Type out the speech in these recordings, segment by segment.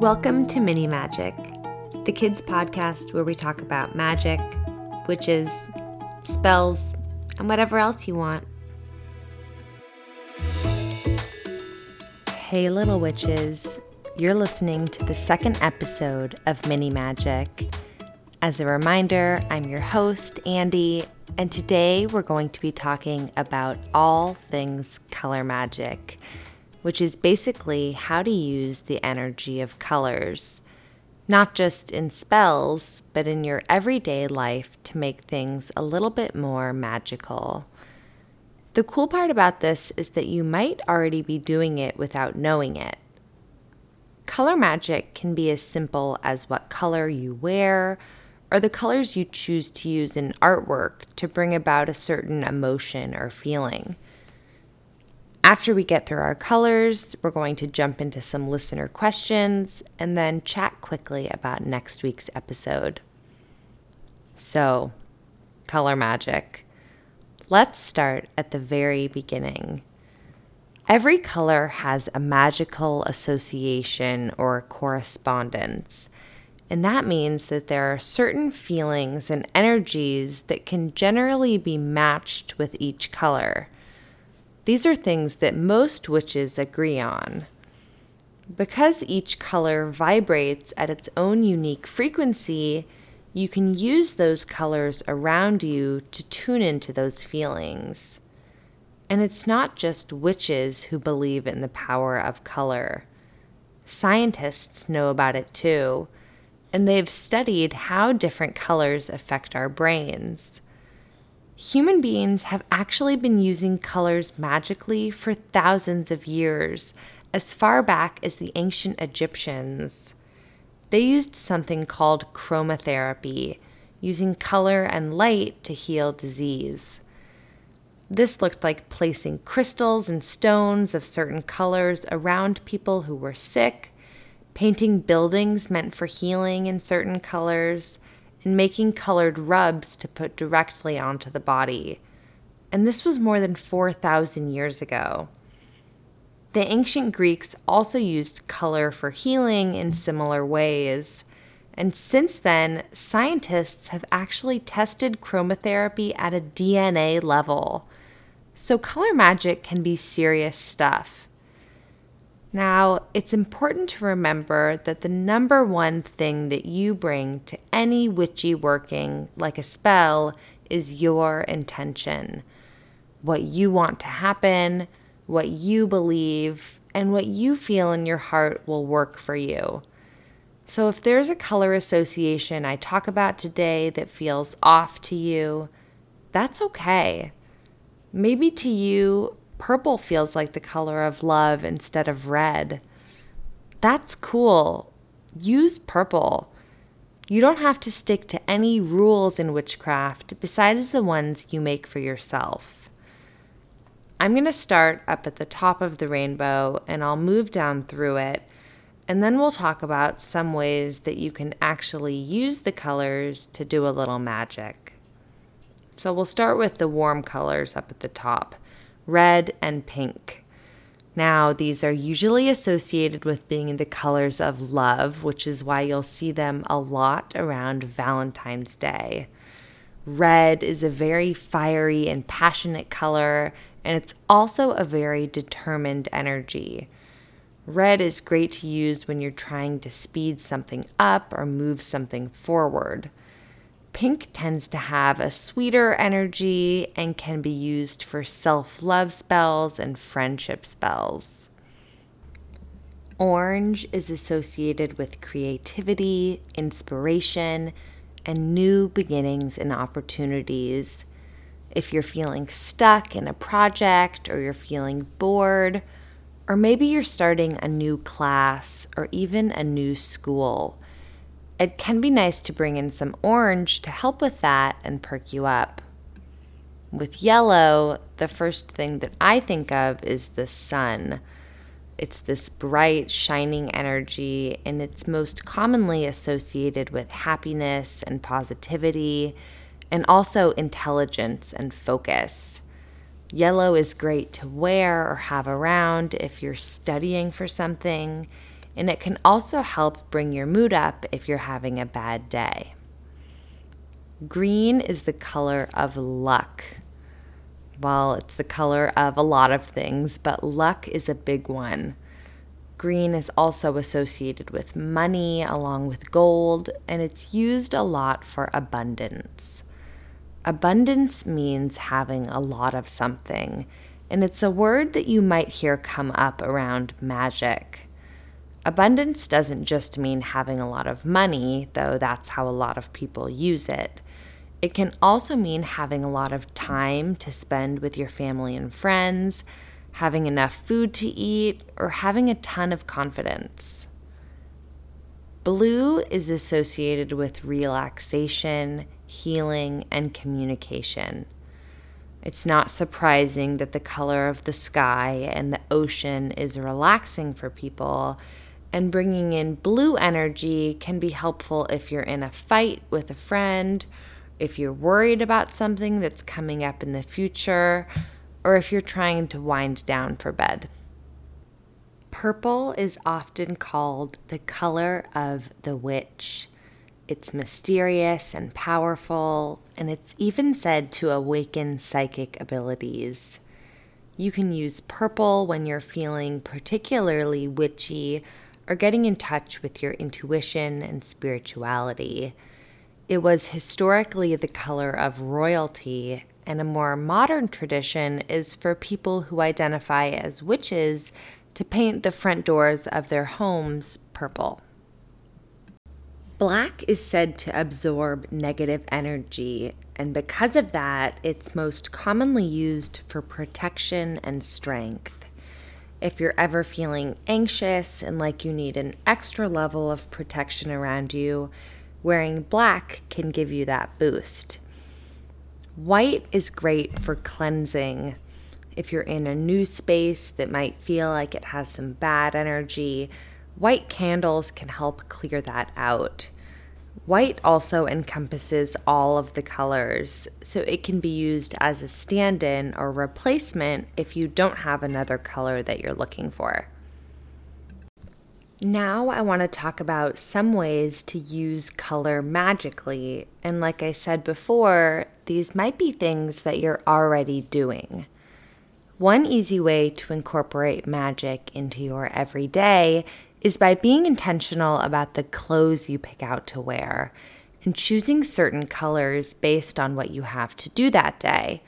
Welcome to Mini Magic, the kids' podcast where we talk about magic, witches, spells, and whatever else you want. Hey, little witches, you're listening to the second episode of Mini Magic. As a reminder, I'm your host, Andy, and today we're going to be talking about all things color magic which is basically how to use the energy of colors, not just in spells, but in your everyday life to make things a little bit more magical. The cool part about this is that you might already be doing it without knowing it. Color magic can be as simple as what color you wear or the colors you choose to use in artwork to bring about a certain emotion or feeling. After we get through our colors, we're going to jump into some listener questions and then chat quickly about next week's episode. So, color magic. Let's start at the very beginning. Every color has a magical association or correspondence. And that means that there are certain feelings and energies that can generally be matched with each color. These are things that most witches agree on. Because each color vibrates at its own unique frequency, you can use those colors around you to tune into those feelings. And it's not just witches who believe in the power of color. Scientists know about it too, and they've studied how different colors affect our brains human beings have actually been using colors magically for thousands of years, as far back as the ancient Egyptians. They used something called chromotherapy, using color and light to heal disease. This looked like placing crystals and stones of certain colors around people who were sick, painting buildings meant for healing in certain colors, and making colored rubs to put directly onto the body. And this was more than 4,000 years ago. The ancient Greeks also used color for healing in similar ways. And since then, scientists have actually tested chromotherapy at a DNA level. So, color magic can be serious stuff. Now, it's important to remember that the number one thing that you bring to any witchy working, like a spell, is your intention. What you want to happen, what you believe, and what you feel in your heart will work for you. So, if there's a color association I talk about today that feels off to you, that's okay. Maybe to you, purple feels like the color of love instead of red. That's cool. Use purple. You don't have to stick to any rules in witchcraft besides the ones you make for yourself. I'm going to start up at the top of the rainbow and I'll move down through it, and then we'll talk about some ways that you can actually use the colors to do a little magic. So we'll start with the warm colors up at the top red, and pink. Now, these are usually associated with being the colors of love, which is why you'll see them a lot around Valentine's Day. Red is a very fiery and passionate color, and it's also a very determined energy. Red is great to use when you're trying to speed something up or move something forward. Pink tends to have a sweeter energy and can be used for self love spells and friendship spells. Orange is associated with creativity, inspiration, and new beginnings and opportunities. If you're feeling stuck in a project or you're feeling bored, or maybe you're starting a new class or even a new school it can be nice to bring in some orange to help with that and perk you up. With yellow, the first thing that I think of is the sun. It's this bright, shining energy, and it's most commonly associated with happiness and positivity, and also intelligence and focus. Yellow is great to wear or have around if you're studying for something and it can also help bring your mood up if you're having a bad day. Green is the color of luck. Well, it's the color of a lot of things, but luck is a big one. Green is also associated with money along with gold, and it's used a lot for abundance. Abundance means having a lot of something, and it's a word that you might hear come up around magic. Abundance doesn't just mean having a lot of money, though that's how a lot of people use it. It can also mean having a lot of time to spend with your family and friends having enough food to eat, or having a ton of confidence. Blue is associated with relaxation, healing, and communication. It's not surprising that the color of the sky and the ocean is relaxing for people, and bringing in blue energy can be helpful if you're in a fight with a friend, if you're worried about something that's coming up in the future, or if you're trying to wind down for bed. Purple is often called the color of the witch. It's mysterious and powerful, and it's even said to awaken psychic abilities. You can use purple when you're feeling particularly witchy or getting in touch with your intuition and spirituality. It was historically the color of royalty and a more modern tradition is for people who identify as witches to paint the front doors of their homes purple. Black is said to absorb negative energy, and because of that, it's most commonly used for protection and strength. If you're ever feeling anxious and like you need an extra level of protection around you, wearing black can give you that boost. White is great for cleansing. If you're in a new space that might feel like it has some bad energy, white candles can help clear that out. White also encompasses all of the colors, so it can be used as a stand in or replacement if you don't have another color that you're looking for. Now, I want to talk about some ways to use color magically. And like I said before, these might be things that you're already doing. One easy way to incorporate magic into your everyday is by being intentional about the clothes you pick out to wear and choosing certain colors based on what you have to do that day.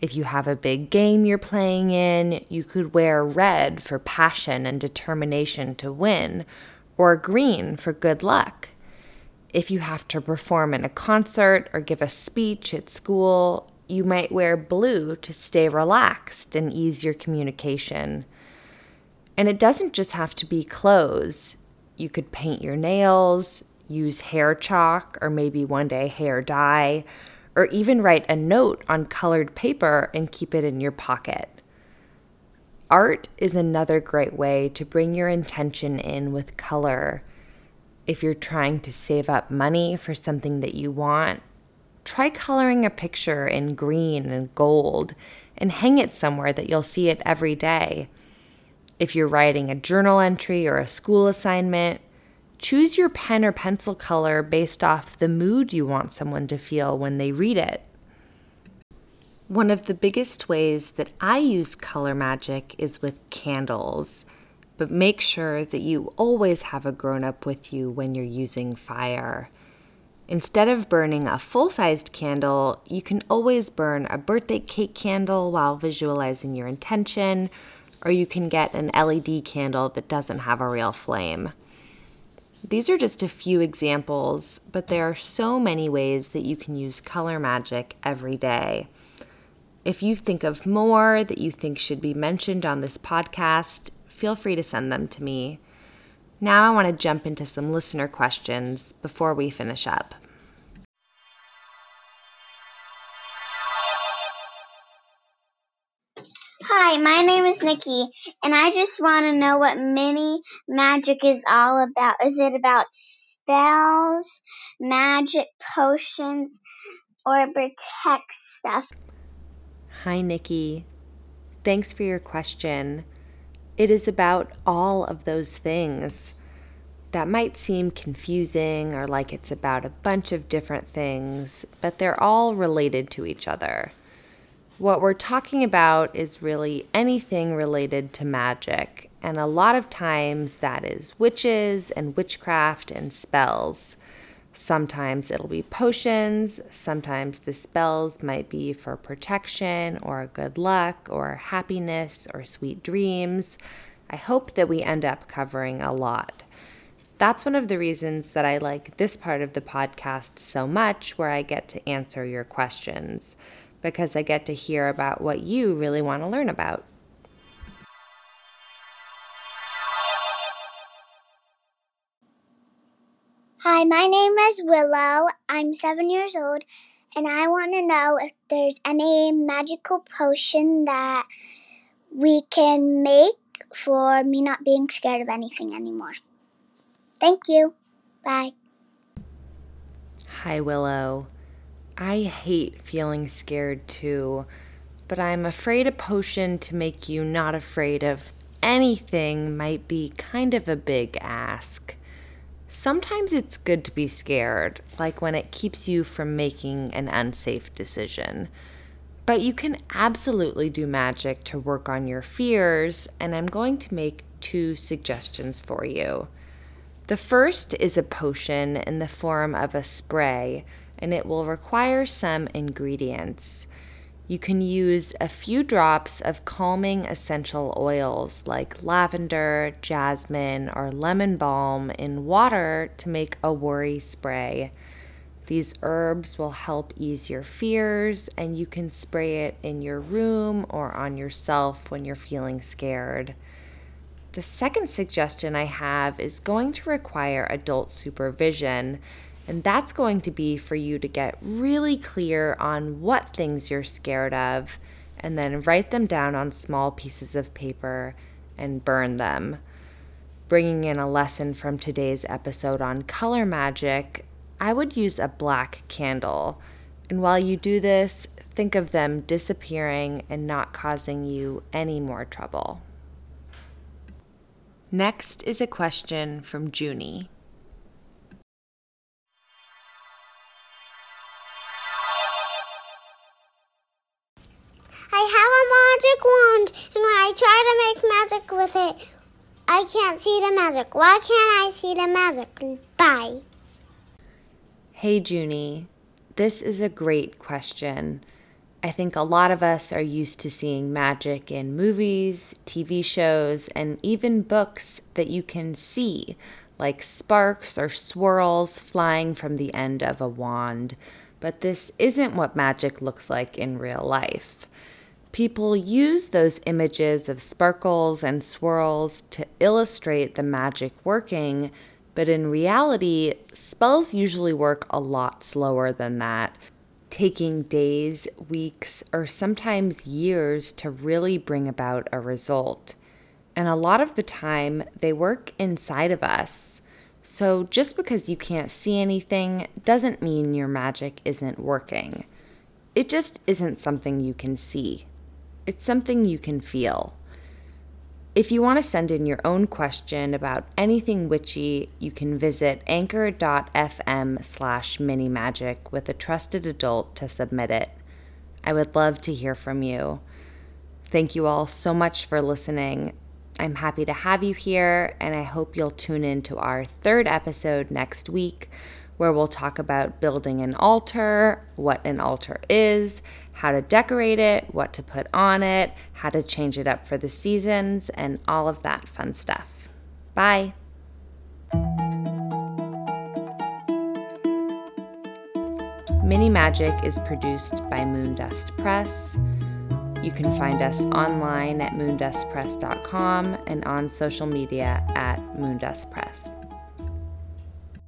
If you have a big game you're playing in, you could wear red for passion and determination to win, or green for good luck. If you have to perform in a concert or give a speech at school, you might wear blue to stay relaxed and ease your communication. And it doesn't just have to be clothes. You could paint your nails, use hair chalk, or maybe one day hair dye, or even write a note on colored paper and keep it in your pocket. Art is another great way to bring your intention in with color. If you're trying to save up money for something that you want, try coloring a picture in green and gold and hang it somewhere that you'll see it every day. If you're writing a journal entry or a school assignment, Choose your pen or pencil color based off the mood you want someone to feel when they read it. One of the biggest ways that I use color magic is with candles, but make sure that you always have a grown up with you when you're using fire. Instead of burning a full sized candle, you can always burn a birthday cake candle while visualizing your intention, or you can get an LED candle that doesn't have a real flame. These are just a few examples, but there are so many ways that you can use color magic every day. If you think of more that you think should be mentioned on this podcast, feel free to send them to me. Now I want to jump into some listener questions before we finish up. Hi, my name is Nikki, and I just want to know what mini magic is all about. Is it about spells, magic potions, or protect stuff? Hi, Nikki. Thanks for your question. It is about all of those things. That might seem confusing or like it's about a bunch of different things, but they're all related to each other. What we're talking about is really anything related to magic, and a lot of times that is witches and witchcraft and spells. Sometimes it'll be potions, sometimes the spells might be for protection or good luck or happiness or sweet dreams. I hope that we end up covering a lot. That's one of the reasons that I like this part of the podcast so much, where I get to answer your questions, because I get to hear about what you really want to learn about. Hi, my name is Willow. I'm seven years old, and I want to know if there's any magical potion that we can make for me not being scared of anything anymore. Thank you. Bye. Hi, Willow. I hate feeling scared too, but I'm afraid a potion to make you not afraid of anything might be kind of a big ask. Sometimes it's good to be scared, like when it keeps you from making an unsafe decision. But you can absolutely do magic to work on your fears, and I'm going to make two suggestions for you. The first is a potion in the form of a spray, and it will require some ingredients. You can use a few drops of calming essential oils like lavender, jasmine, or lemon balm in water to make a worry spray. These herbs will help ease your fears, and you can spray it in your room or on yourself when you're feeling scared. The second suggestion I have is going to require adult supervision, and that's going to be for you to get really clear on what things you're scared of and then write them down on small pieces of paper and burn them. Bringing in a lesson from today's episode on color magic, I would use a black candle. And while you do this, think of them disappearing and not causing you any more trouble. Next is a question from Junie. With it, I can't see the magic. Why can't I see the magic? Bye. Hey, Junie. This is a great question. I think a lot of us are used to seeing magic in movies, TV shows, and even books that you can see, like sparks or swirls flying from the end of a wand. But this isn't what magic looks like in real life. People use those images of sparkles and swirls to illustrate the magic working, but in reality, spells usually work a lot slower than that taking days, weeks, or sometimes years to really bring about a result. And a lot of the time, they work inside of us. So just because you can't see anything doesn't mean your magic isn't working. It just isn't something you can see, it's something you can feel. If you want to send in your own question about anything witchy, you can visit anchor.fm slash minimagic with a trusted adult to submit it. I would love to hear from you. Thank you all so much for listening. I'm happy to have you here, and I hope you'll tune in to our third episode next week where we'll talk about building an altar, what an altar is, how to decorate it, what to put on it, how to change it up for the seasons, and all of that fun stuff. Bye. Mini Magic is produced by Moondust Press. You can find us online at moondustpress.com and on social media at moondustpress.